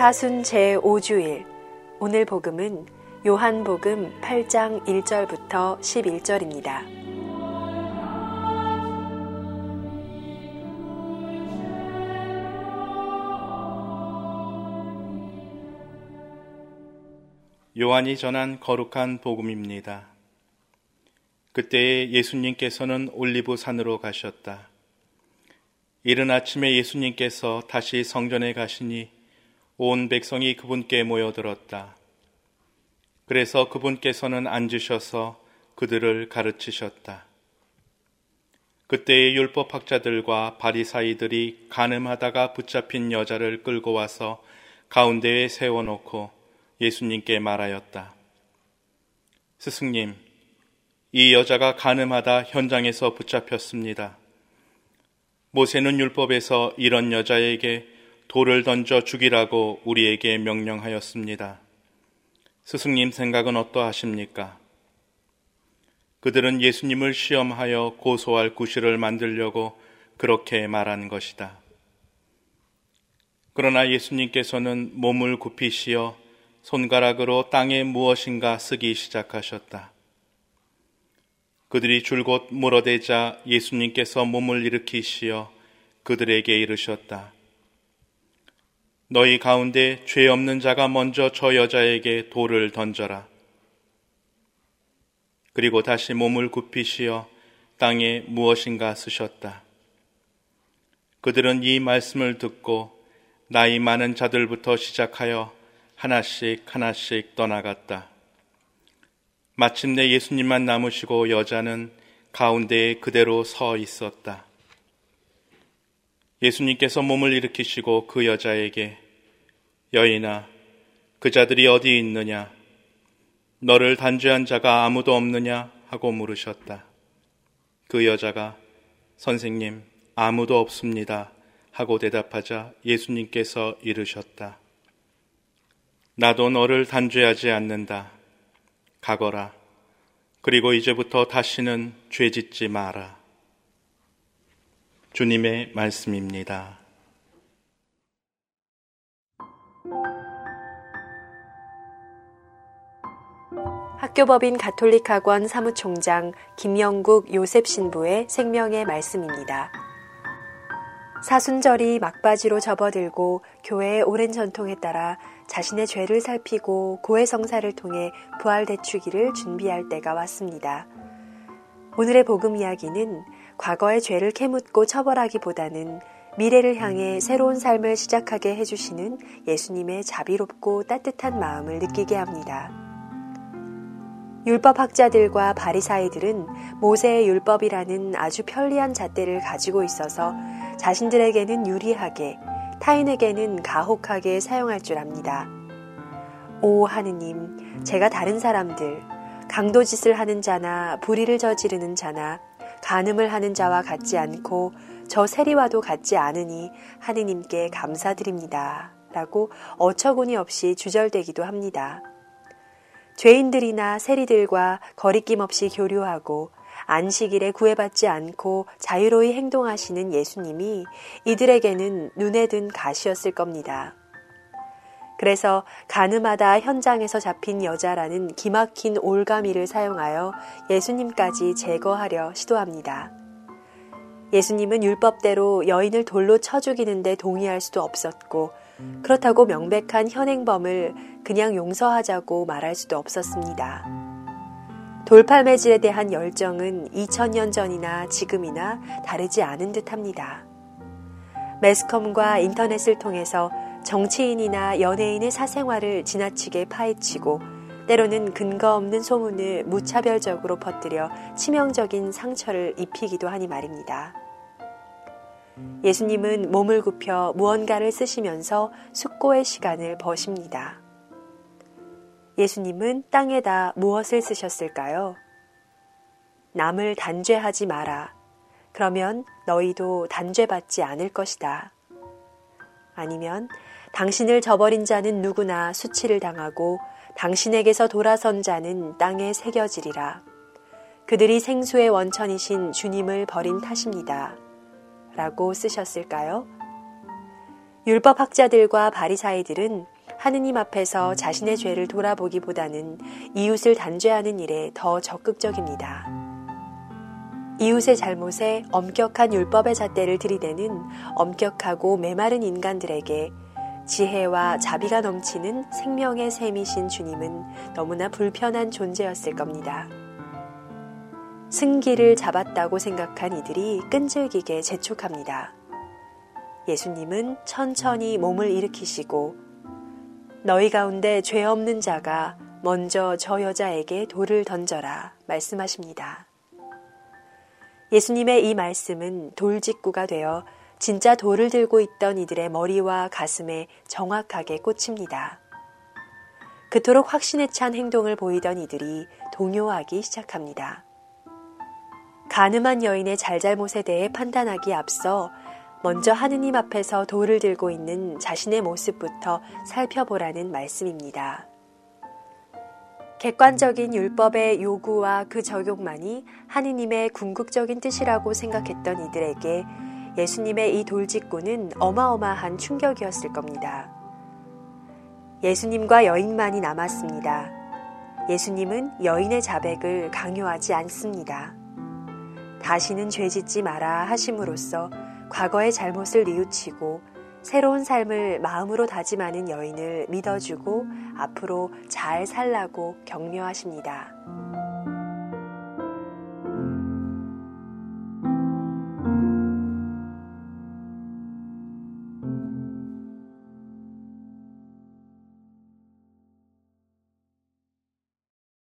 사순 제5주일 오늘 복음은 요한복음 8장 1절부터 11절입니다. 요한이 전한 거룩한 복음입니다. 그때에 예수님께서는 올리브 산으로 가셨다. 이른 아침에 예수님께서 다시 성전에 가시니 온 백성이 그분께 모여들었다. 그래서 그분께서는 앉으셔서 그들을 가르치셨다. 그때의 율법학자들과 바리사이들이 가늠하다가 붙잡힌 여자를 끌고 와서 가운데에 세워놓고 예수님께 말하였다. 스승님, 이 여자가 가늠하다 현장에서 붙잡혔습니다. 모세는 율법에서 이런 여자에게 돌을 던져 죽이라고 우리에게 명령하였습니다. 스승님 생각은 어떠하십니까? 그들은 예수님을 시험하여 고소할 구실을 만들려고 그렇게 말한 것이다. 그러나 예수님께서는 몸을 굽히시어 손가락으로 땅에 무엇인가 쓰기 시작하셨다. 그들이 줄곧 물어대자 예수님께서 몸을 일으키시어 그들에게 이르셨다. 너희 가운데 죄 없는 자가 먼저 저 여자에게 돌을 던져라. 그리고 다시 몸을 굽히시어 땅에 무엇인가 쓰셨다. 그들은 이 말씀을 듣고 나이 많은 자들부터 시작하여 하나씩 하나씩 떠나갔다. 마침내 예수님만 남으시고 여자는 가운데에 그대로 서 있었다. 예수님께서 몸을 일으키시고 그 여자에게 여인아, 그 자들이 어디 있느냐? 너를 단죄한 자가 아무도 없느냐? 하고 물으셨다. 그 여자가 선생님, 아무도 없습니다. 하고 대답하자 예수님께서 이르셨다. 나도 너를 단죄하지 않는다. 가거라. 그리고 이제부터 다시는 죄 짓지 마라. 주님의 말씀입니다. 학교법인 가톨릭학원 사무총장 김영국 요셉 신부의 생명의 말씀입니다. 사순절이 막바지로 접어들고 교회의 오랜 전통에 따라 자신의 죄를 살피고 고해성사를 통해 부활 대축기를 준비할 때가 왔습니다. 오늘의 복음 이야기는 과거의 죄를 캐묻고 처벌하기보다는 미래를 향해 새로운 삶을 시작하게 해주시는 예수님의 자비롭고 따뜻한 마음을 느끼게 합니다. 율법학자들과 바리사이들은 모세의 율법이라는 아주 편리한 잣대를 가지고 있어서 자신들에게는 유리하게 타인에게는 가혹하게 사용할 줄 압니다. 오 하느님, 제가 다른 사람들, 강도짓을 하는 자나 불의를 저지르는 자나 간음을 하는 자와 같지 않고 저 세리와도 같지 않으니 하느님께 감사드립니다. 라고 어처구니 없이 주절되기도 합니다. 죄인들이나 세리들과 거리낌 없이 교류하고 안식일에 구애받지 않고 자유로이 행동하시는 예수님이 이들에게는 눈에 든 가시였을 겁니다. 그래서 가늠하다 현장에서 잡힌 여자라는 기막힌 올가미를 사용하여 예수님까지 제거하려 시도합니다. 예수님은 율법대로 여인을 돌로 쳐 죽이는데 동의할 수도 없었고 그렇다고 명백한 현행범을 그냥 용서하자고 말할 수도 없었습니다. 돌팔매질에 대한 열정은 2000년 전이나 지금이나 다르지 않은 듯 합니다. 매스컴과 인터넷을 통해서 정치인이나 연예인의 사생활을 지나치게 파헤치고 때로는 근거 없는 소문을 무차별적으로 퍼뜨려 치명적인 상처를 입히기도 하니 말입니다. 예수님은 몸을 굽혀 무언가를 쓰시면서 숙고의 시간을 버십니다. 예수님은 땅에다 무엇을 쓰셨을까요? 남을 단죄하지 마라. 그러면 너희도 단죄받지 않을 것이다. 아니면 당신을 저버린 자는 누구나 수치를 당하고 당신에게서 돌아선 자는 땅에 새겨지리라. 그들이 생수의 원천이신 주님을 버린 탓입니다. 라고 쓰셨을까요? 율법학자들과 바리사이들은 하느님 앞에서 자신의 죄를 돌아보기보다는 이웃을 단죄하는 일에 더 적극적입니다. 이웃의 잘못에 엄격한 율법의 잣대를 들이대는 엄격하고 메마른 인간들에게 지혜와 자비가 넘치는 생명의 샘이신 주님은 너무나 불편한 존재였을 겁니다. 승기를 잡았다고 생각한 이들이 끈질기게 재촉합니다. 예수님은 천천히 몸을 일으키시고 너희 가운데 죄 없는 자가 먼저 저 여자에게 돌을 던져라 말씀하십니다. 예수님의 이 말씀은 돌직구가 되어 진짜 돌을 들고 있던 이들의 머리와 가슴에 정확하게 꽂힙니다. 그토록 확신에 찬 행동을 보이던 이들이 동요하기 시작합니다. 가늠한 여인의 잘잘못에 대해 판단하기 앞서 먼저 하느님 앞에서 돌을 들고 있는 자신의 모습부터 살펴보라는 말씀입니다. 객관적인 율법의 요구와 그 적용만이 하느님의 궁극적인 뜻이라고 생각했던 이들에게 예수님의 이 돌직구는 어마어마한 충격이었을 겁니다. 예수님과 여인만이 남았습니다. 예수님은 여인의 자백을 강요하지 않습니다. 다시는 죄 짓지 마라 하심으로써 과거의 잘못을 뉘우치고 새로운 삶을 마음으로 다짐하는 여인을 믿어주고 앞으로 잘 살라고 격려하십니다.